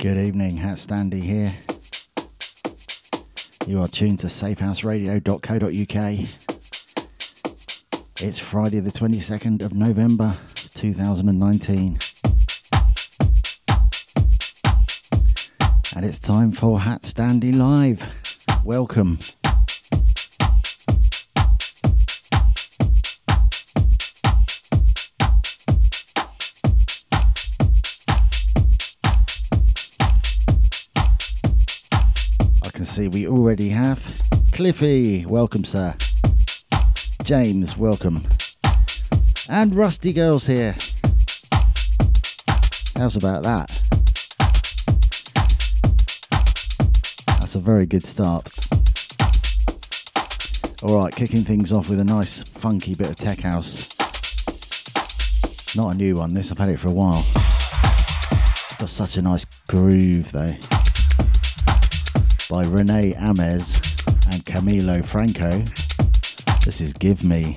Good evening, HatStandy here. You are tuned to safehouseradio.co.uk. It's Friday, the 22nd of November 2019. And it's time for HatStandy Live. Welcome. We already have Cliffy, welcome, sir. James, welcome. And Rusty Girls here. How's about that? That's a very good start. Alright, kicking things off with a nice funky bit of tech house. Not a new one, this, I've had it for a while. Got such a nice groove though by Rene Amesz and Camilo Franco. This is Give Me.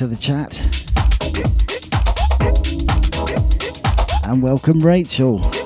to the chat. And welcome, Rachel.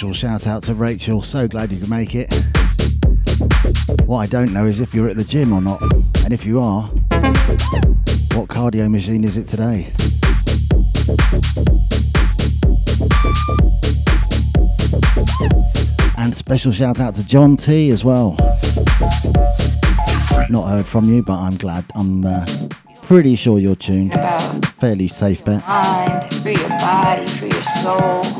special shout out to Rachel. So glad you could make it. What I don't know is if you're at the gym or not, and if you are, what cardio machine is it today? And special shout out to John T as well. Not heard from you, but I'm glad. I'm uh, pretty sure you're tuned. Fairly safe bet. Mind, your body, your soul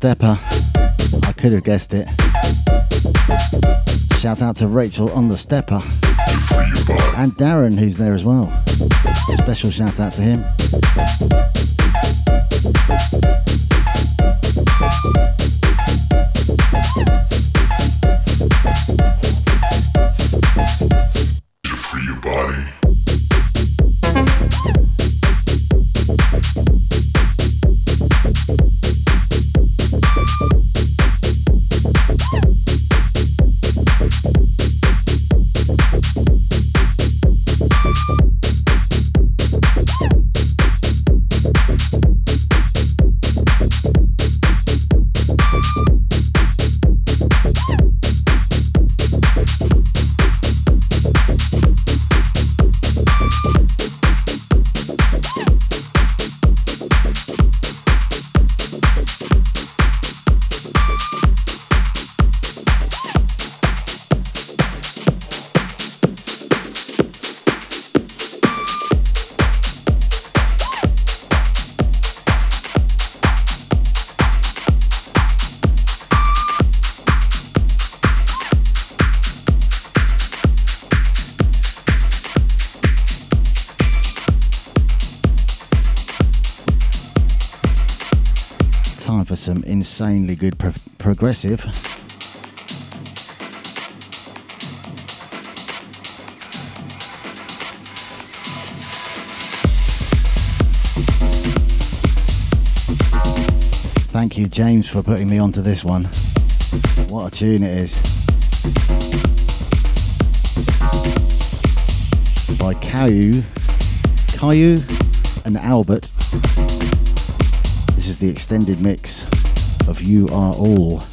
Stepper. I could have guessed it. Shout out to Rachel on the stepper. And Darren, who's there as well. Special shout out to him. Insanely good pro- progressive. Thank you, James, for putting me onto this one. What a tune it is. By Kyau, Kyau and Albert. This is the extended mix of You Are All.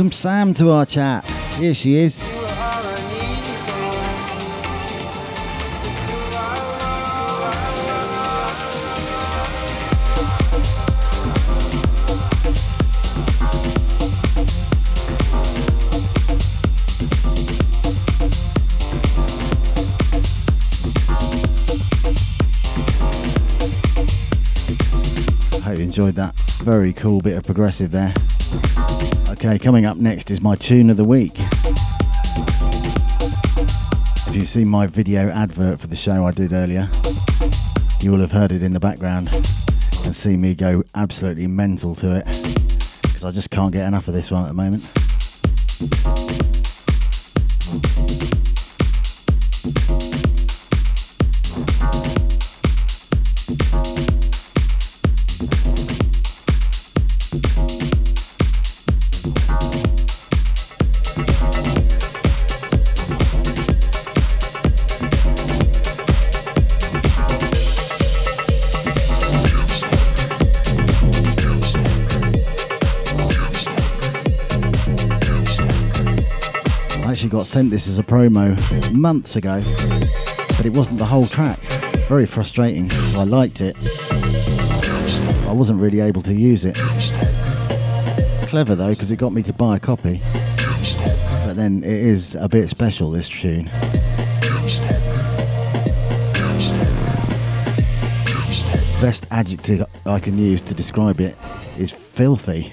Welcome Sam to our chat. Here she is. Hope you enjoyed that very cool bit of progressive there. Okay, coming up next is my tune of the week. If you've seen my video advert for the show I did earlier, you will have heard it in the background and see me go absolutely mental to it because I just can't get enough of this one at the moment. Got sent this as a promo months ago, but it wasn't the whole track. Very frustrating. I liked it. I wasn't really able to use it. Clever though, because it got me to buy a copy. But then it is a bit special, this tune. Best adjective I can use to describe it is filthy.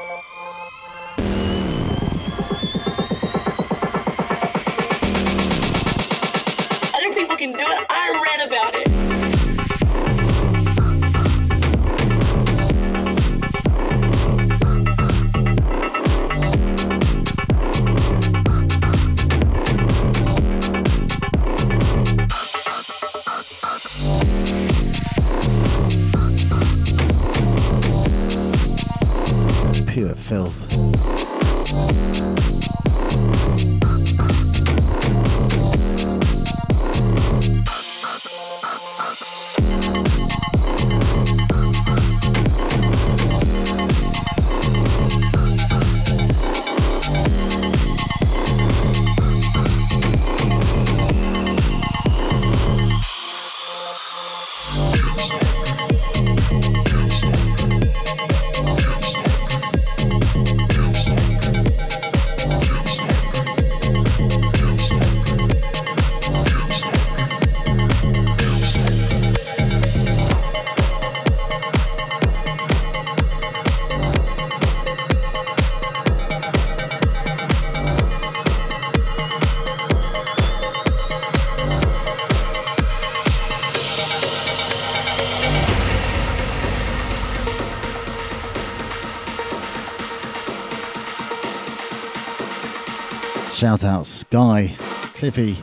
Shout out Sky, Cliffy,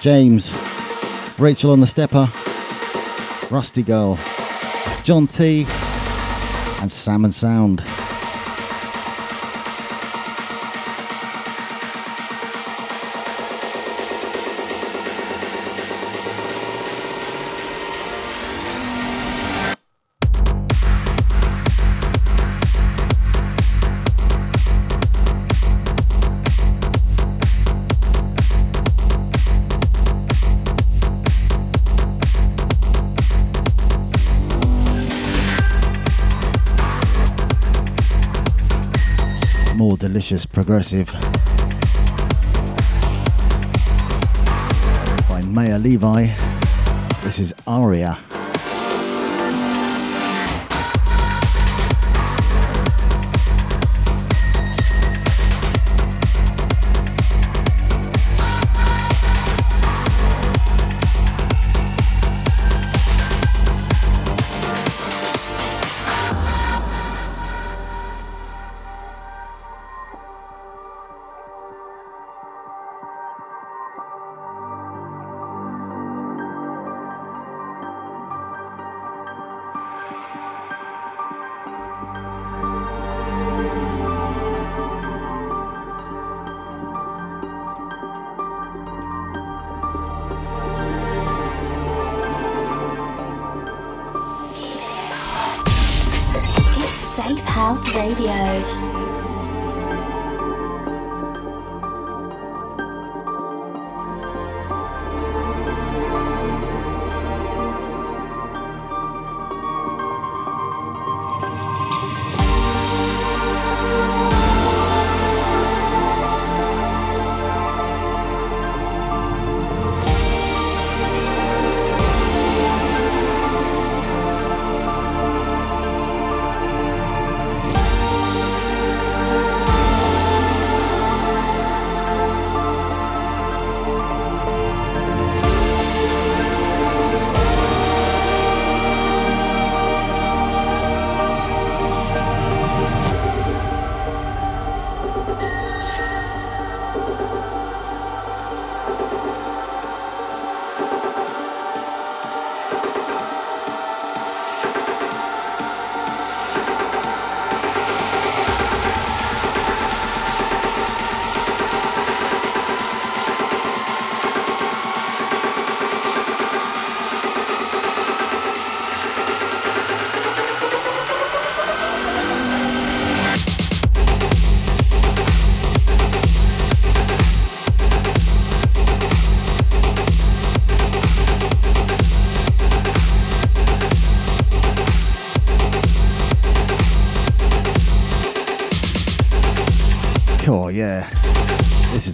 James, Rachel on the stepper, Rusty Girl, John T, and SamandSound. Delicious progressive by Maor Levi. This is Aria.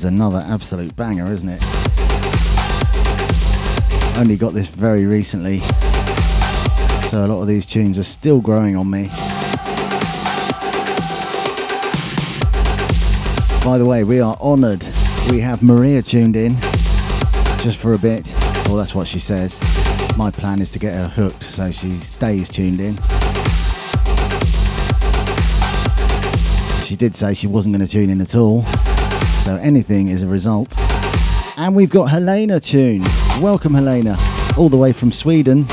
Is another absolute banger, isn't it? Only got this very recently. so a lot of these tunes are still growing on me. By the way, we are honoured. We have Maria tuned in just for a bit. Well, that's what she says. My plan is to get her hooked so she stays tuned in. She did say she wasn't going to tune in at all, so anything is a result. And we've got Helena tuned. Welcome, Helena, all the way from Sweden.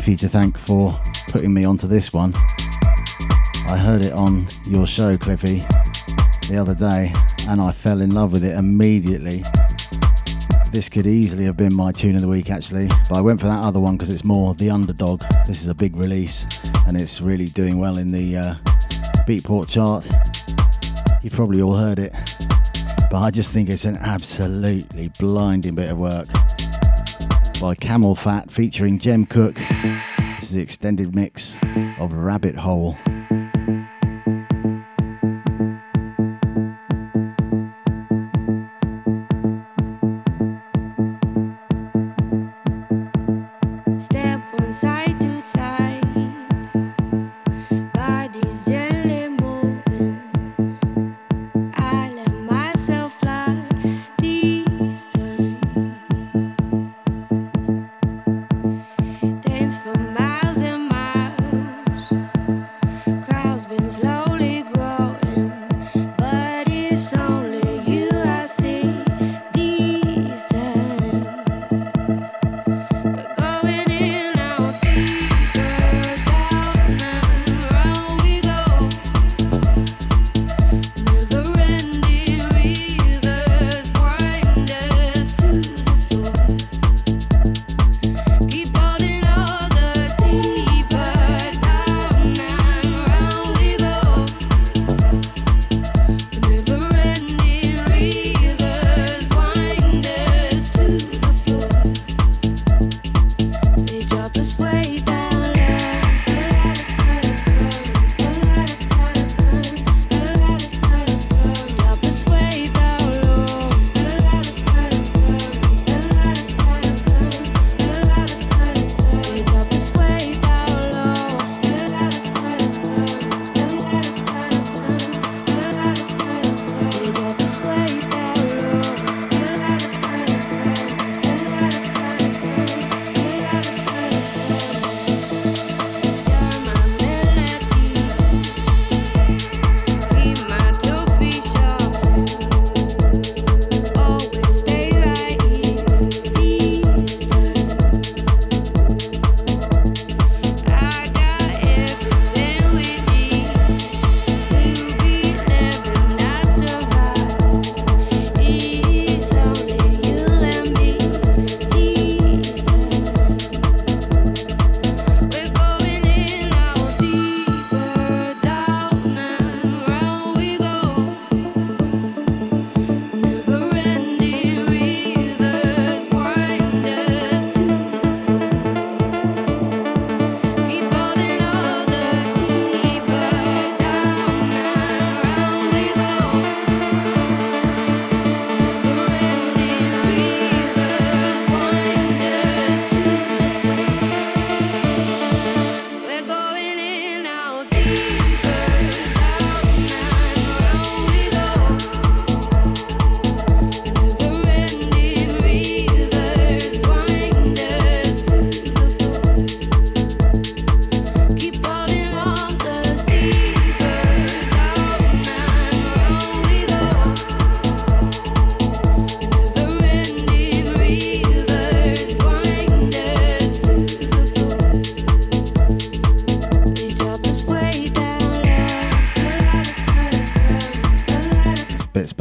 Cliffy to thank for putting me onto this one. I heard it on your show, Cliffy, the other day, and I fell in love with it immediately. This could easily have been my tune of the week, actually, but I went for that other one because it's more the underdog. This is a big release, and it's really doing well in the uh, Beatport chart. You've probably all heard it, but I just think it's an absolutely blinding bit of work by CamelPhat featuring Jem Cooke. This is the extended mix of Rabbit Hole.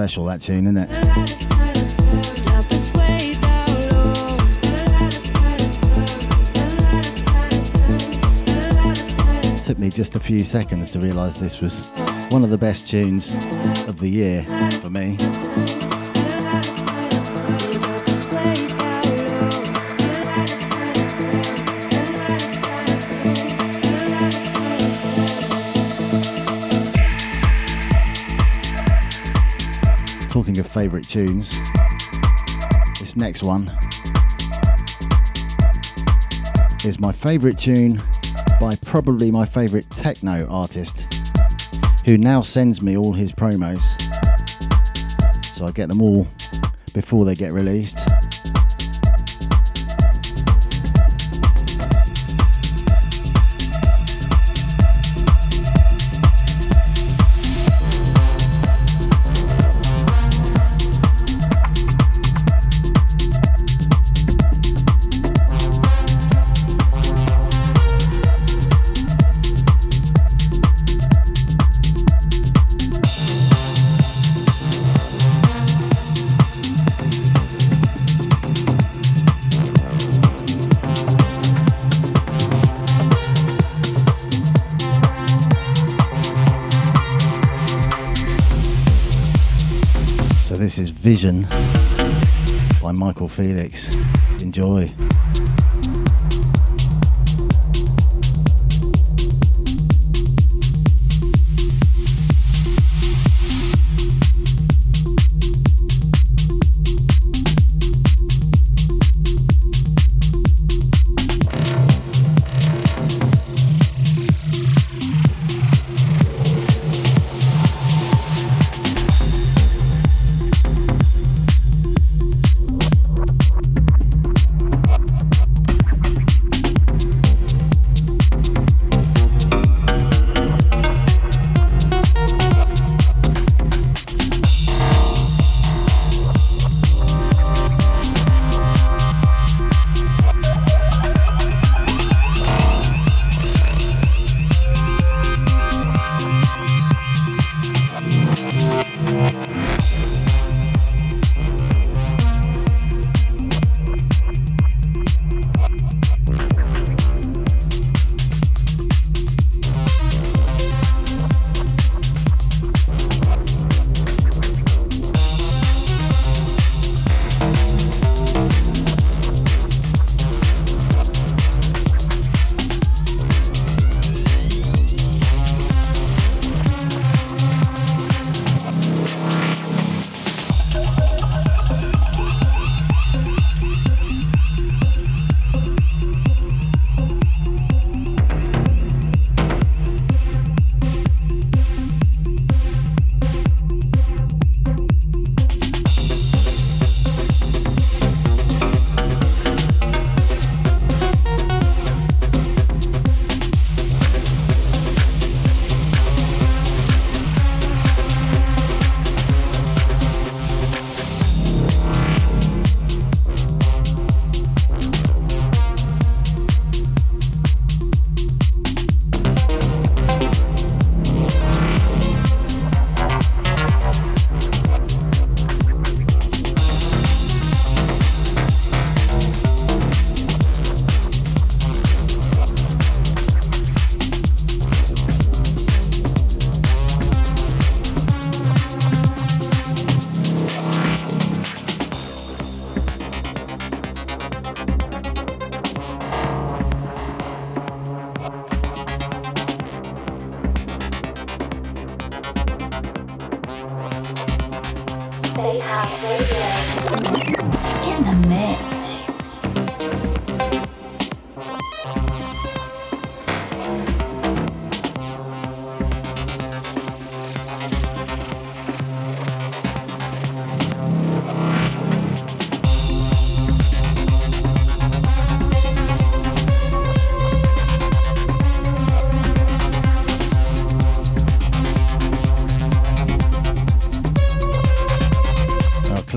Special that tune, isn't it? Took me just a few seconds to realise this was one of the best tunes of the year for me. Favourite tunes, this next one is my favourite tune by probably my favourite techno artist who now sends me all his promos. So I get them all before they get released. Vision by Michael Felix. Enjoy.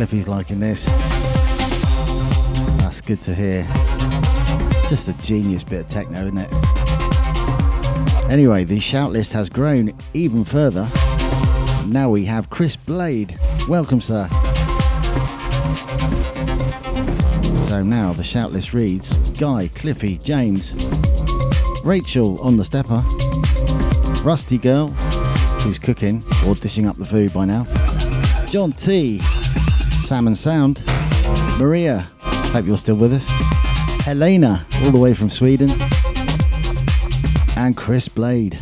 Cliffy's liking this. That's good to hear. Just a genius bit of techno, isn't it? Anyway, the shout list has grown even further. Now we have Chris Blade. Welcome, sir. So now the shout list reads Guy, Cliffy, James, Rachel on the stepper, Rusty Girl, who's cooking or dishing up the food by now, John T, SamandSound, Maria, hope you're still with us, Helena, all the way from Sweden, and Chris Blade.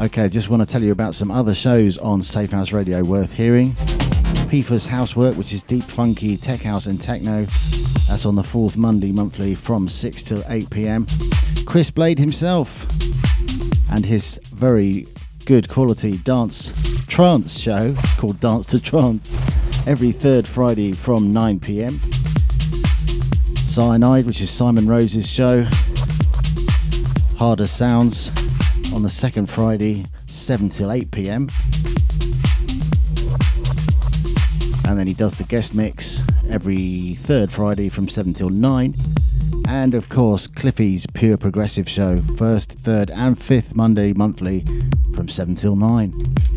Okay, just want to tell you about some other shows on Safehouse Radio worth hearing. PIFA's Housework, which is deep, funky tech house and techno. That's on the fourth Monday monthly from 6 till 8 pm. Chris Blade himself and his very good quality dance trance show called Dance to Trance every third Friday from 9 pm. Cyanide, which is Simon Rose's show. Harder Sounds on the second Friday, 7 till 8 pm. And then he does the guest mix every third Friday from 7 till 9. And of course, Cliffy's Pure Progressive Show, first, third, and fifth Monday monthly from 7 till 9.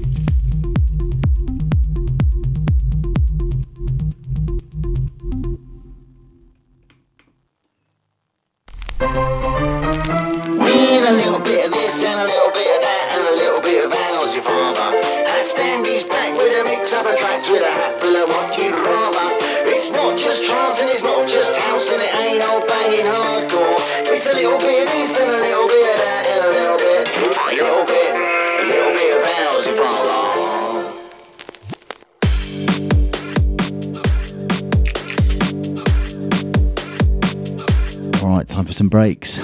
With a hat full of what you'd rather. It's not just trance and it's not just house and it ain't all banging hardcore. It's a little bit of this and a little bit of that and a little bit, a little bit, a little bit of your father. All right, time for some breaks.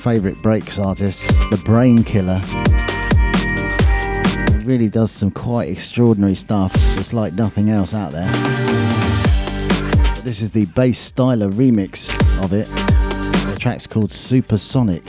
Favourite breaks artist, The Brainkiller. Really does some quite extraordinary stuff. It's like nothing else out there. This is the Basstyler remix of it. The track's called Supersonic.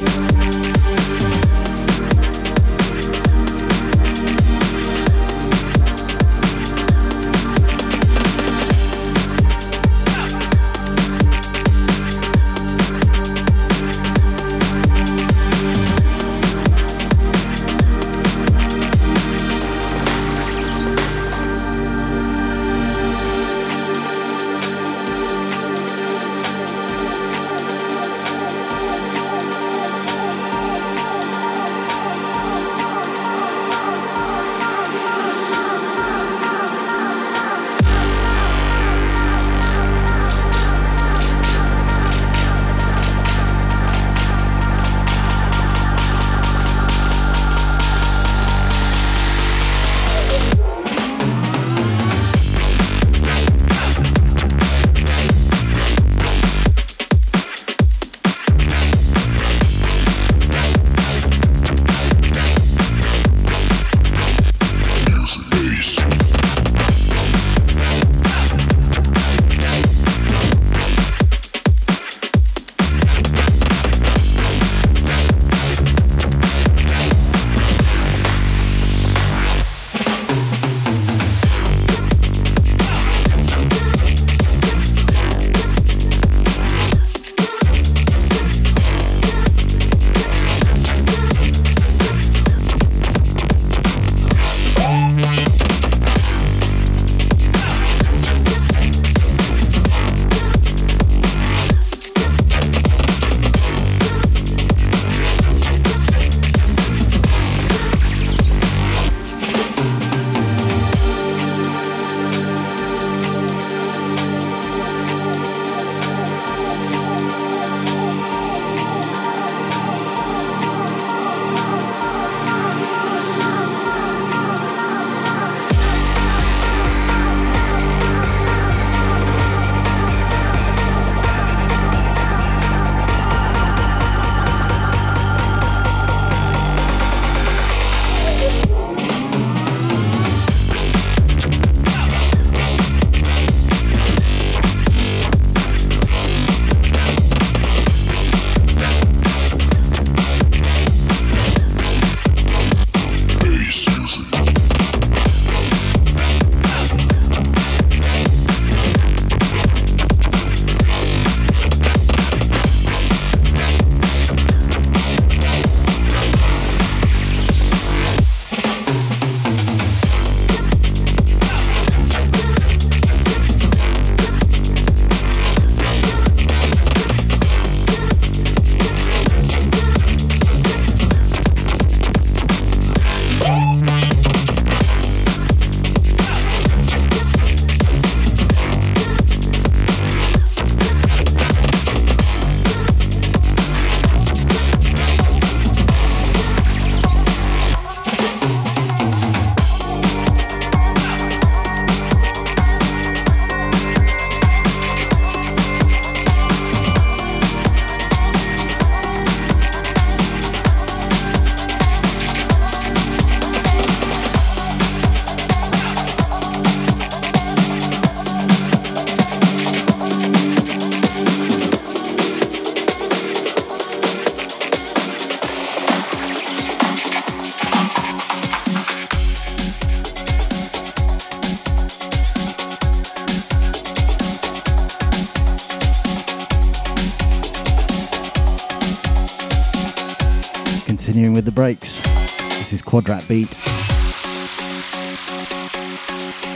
This is Quadrat Beat.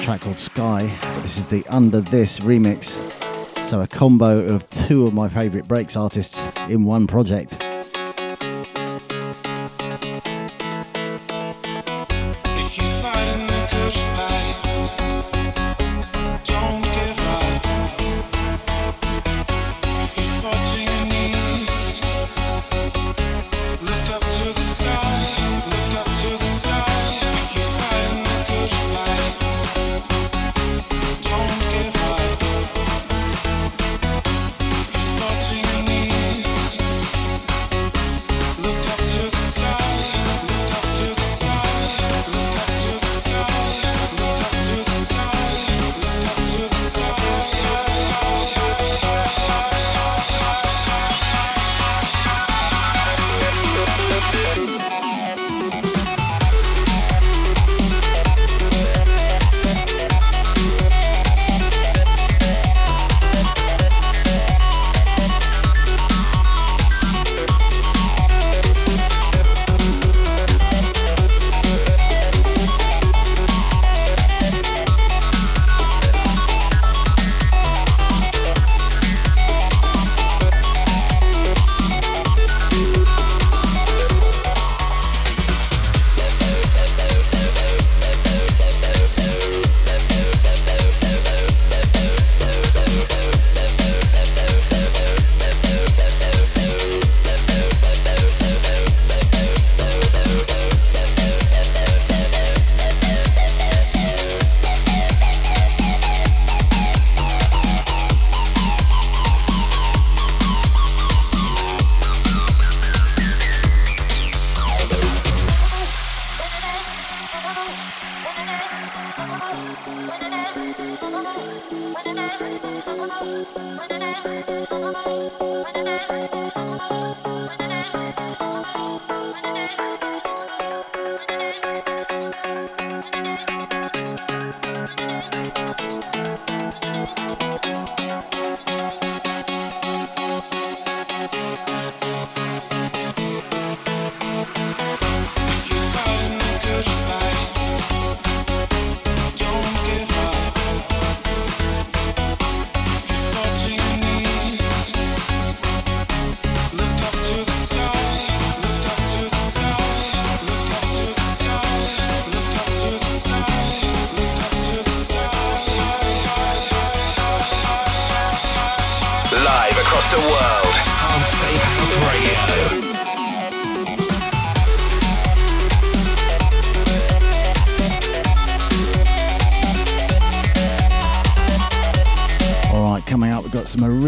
track called Sky, this is the Under This remix. So a combo of two of my favourite breaks artists in one project.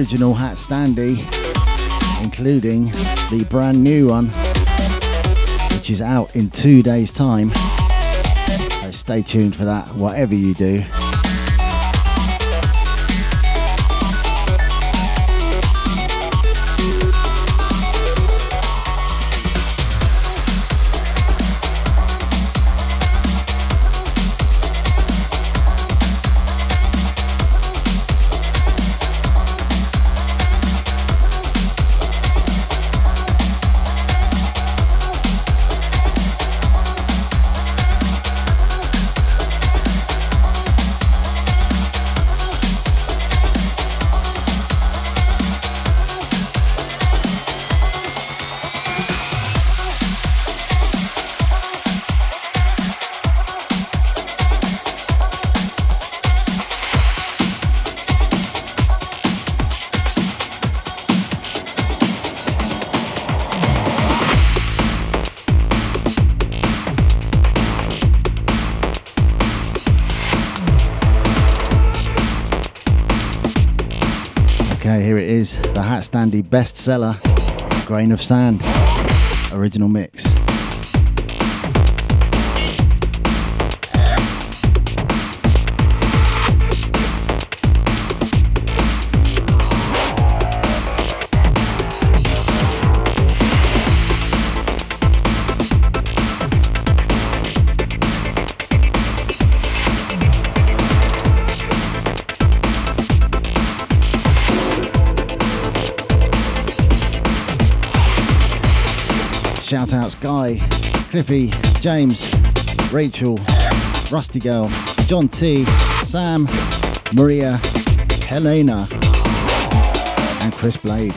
Original HatStandy, including the brand new one, which is out in two days' time. So stay tuned for that, whatever you do. HatStandy bestseller, Grain of Sand, original mix. Cliffy, James, Rachel, Rusty Girl, John T, Sam, Maria, Helena, and Chris Blade.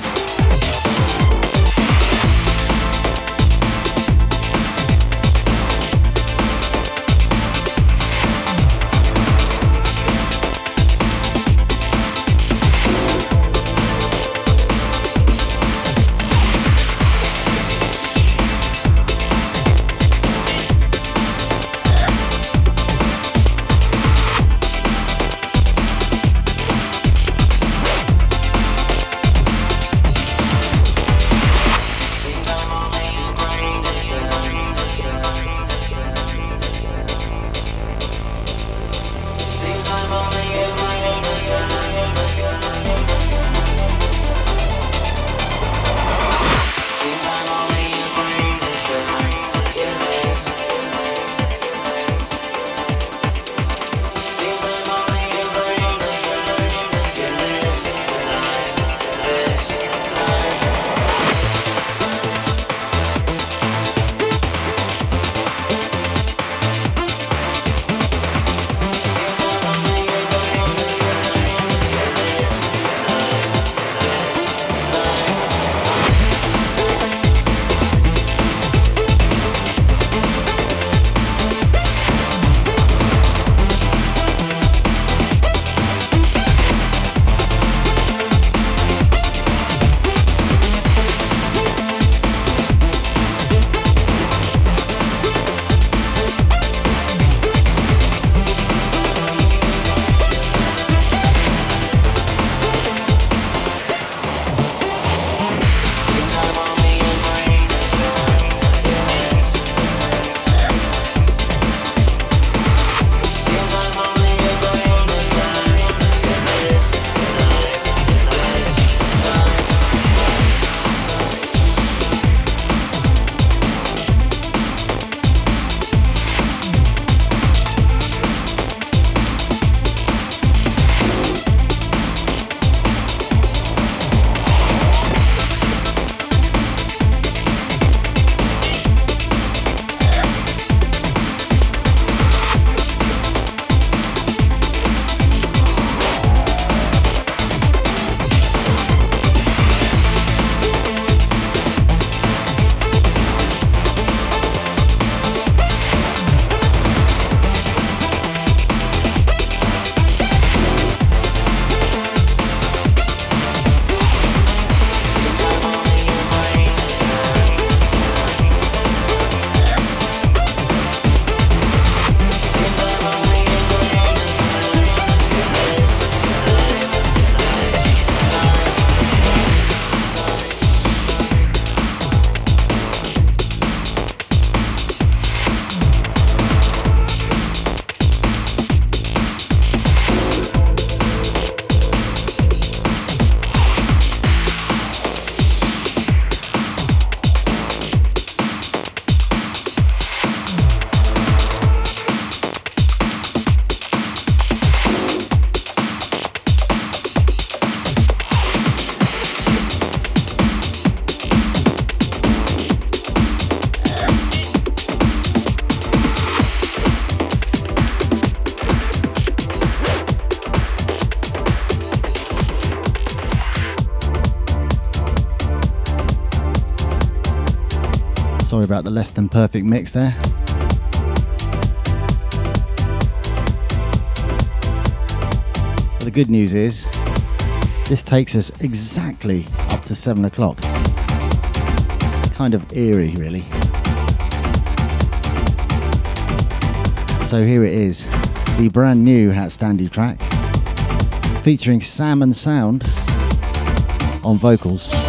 The less than perfect mix there. But the good news is, this takes us exactly up to 7 o'clock. Kind of eerie, really. So here it is, the brand new HatStandy track, featuring SamandSound on vocals.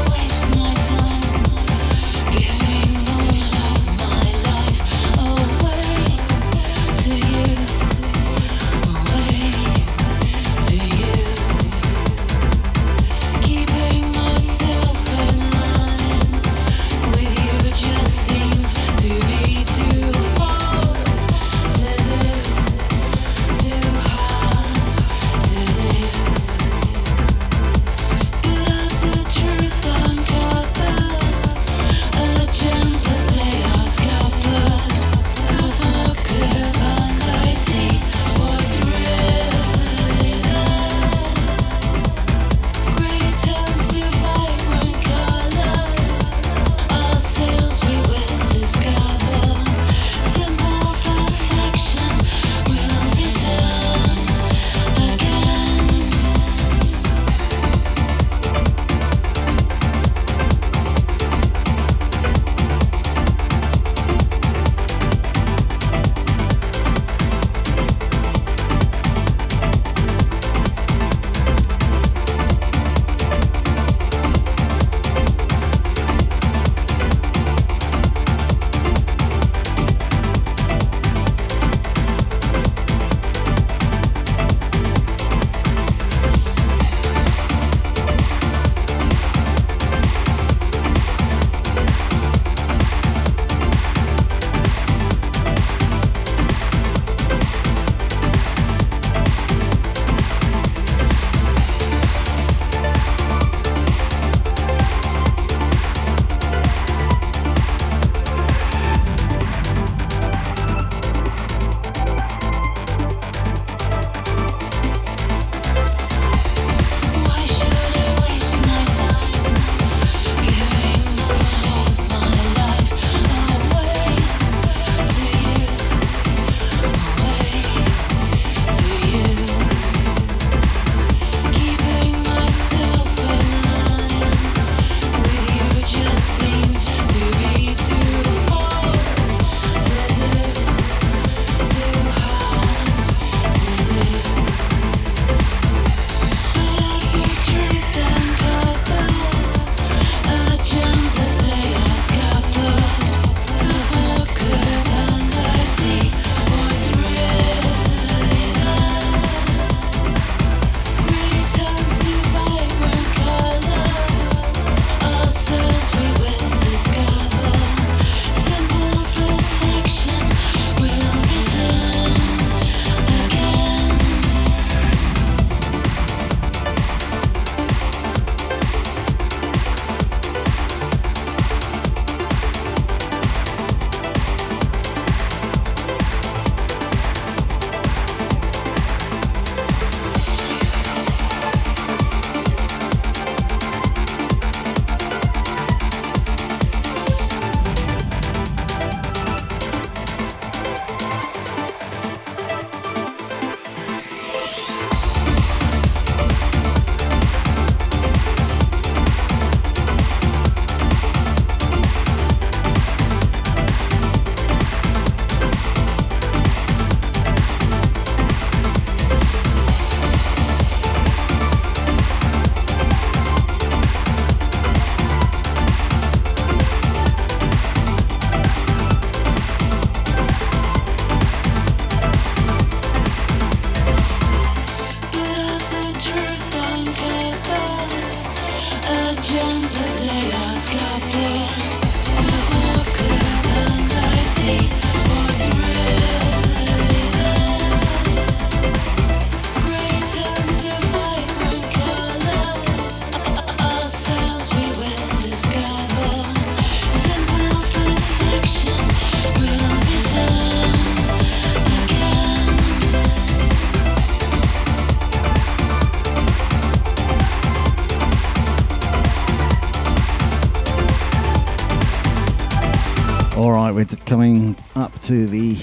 To the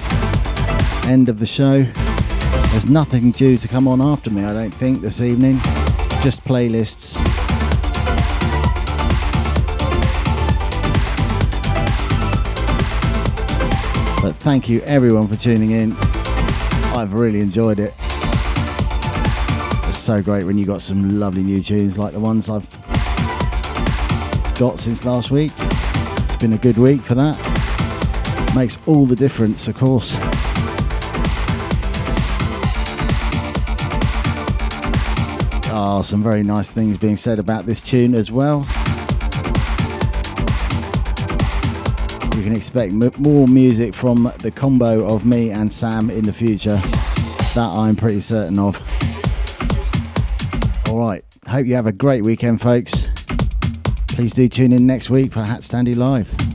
end of the show. There's nothing due to come on after me, I don't think, this evening. Just playlists. But thank you everyone for tuning in. I've really enjoyed it. It's so great when you've got some lovely new tunes like the ones I've got since last week. It's been a good week for that makes all the difference, of course. Oh, some very nice things being said about this tune as well. You can expect m- more music from the combo of me and Sam in the future. That I'm pretty certain of. Alright, hope you have a great weekend, folks. Please do tune in next week for HatStandy Live.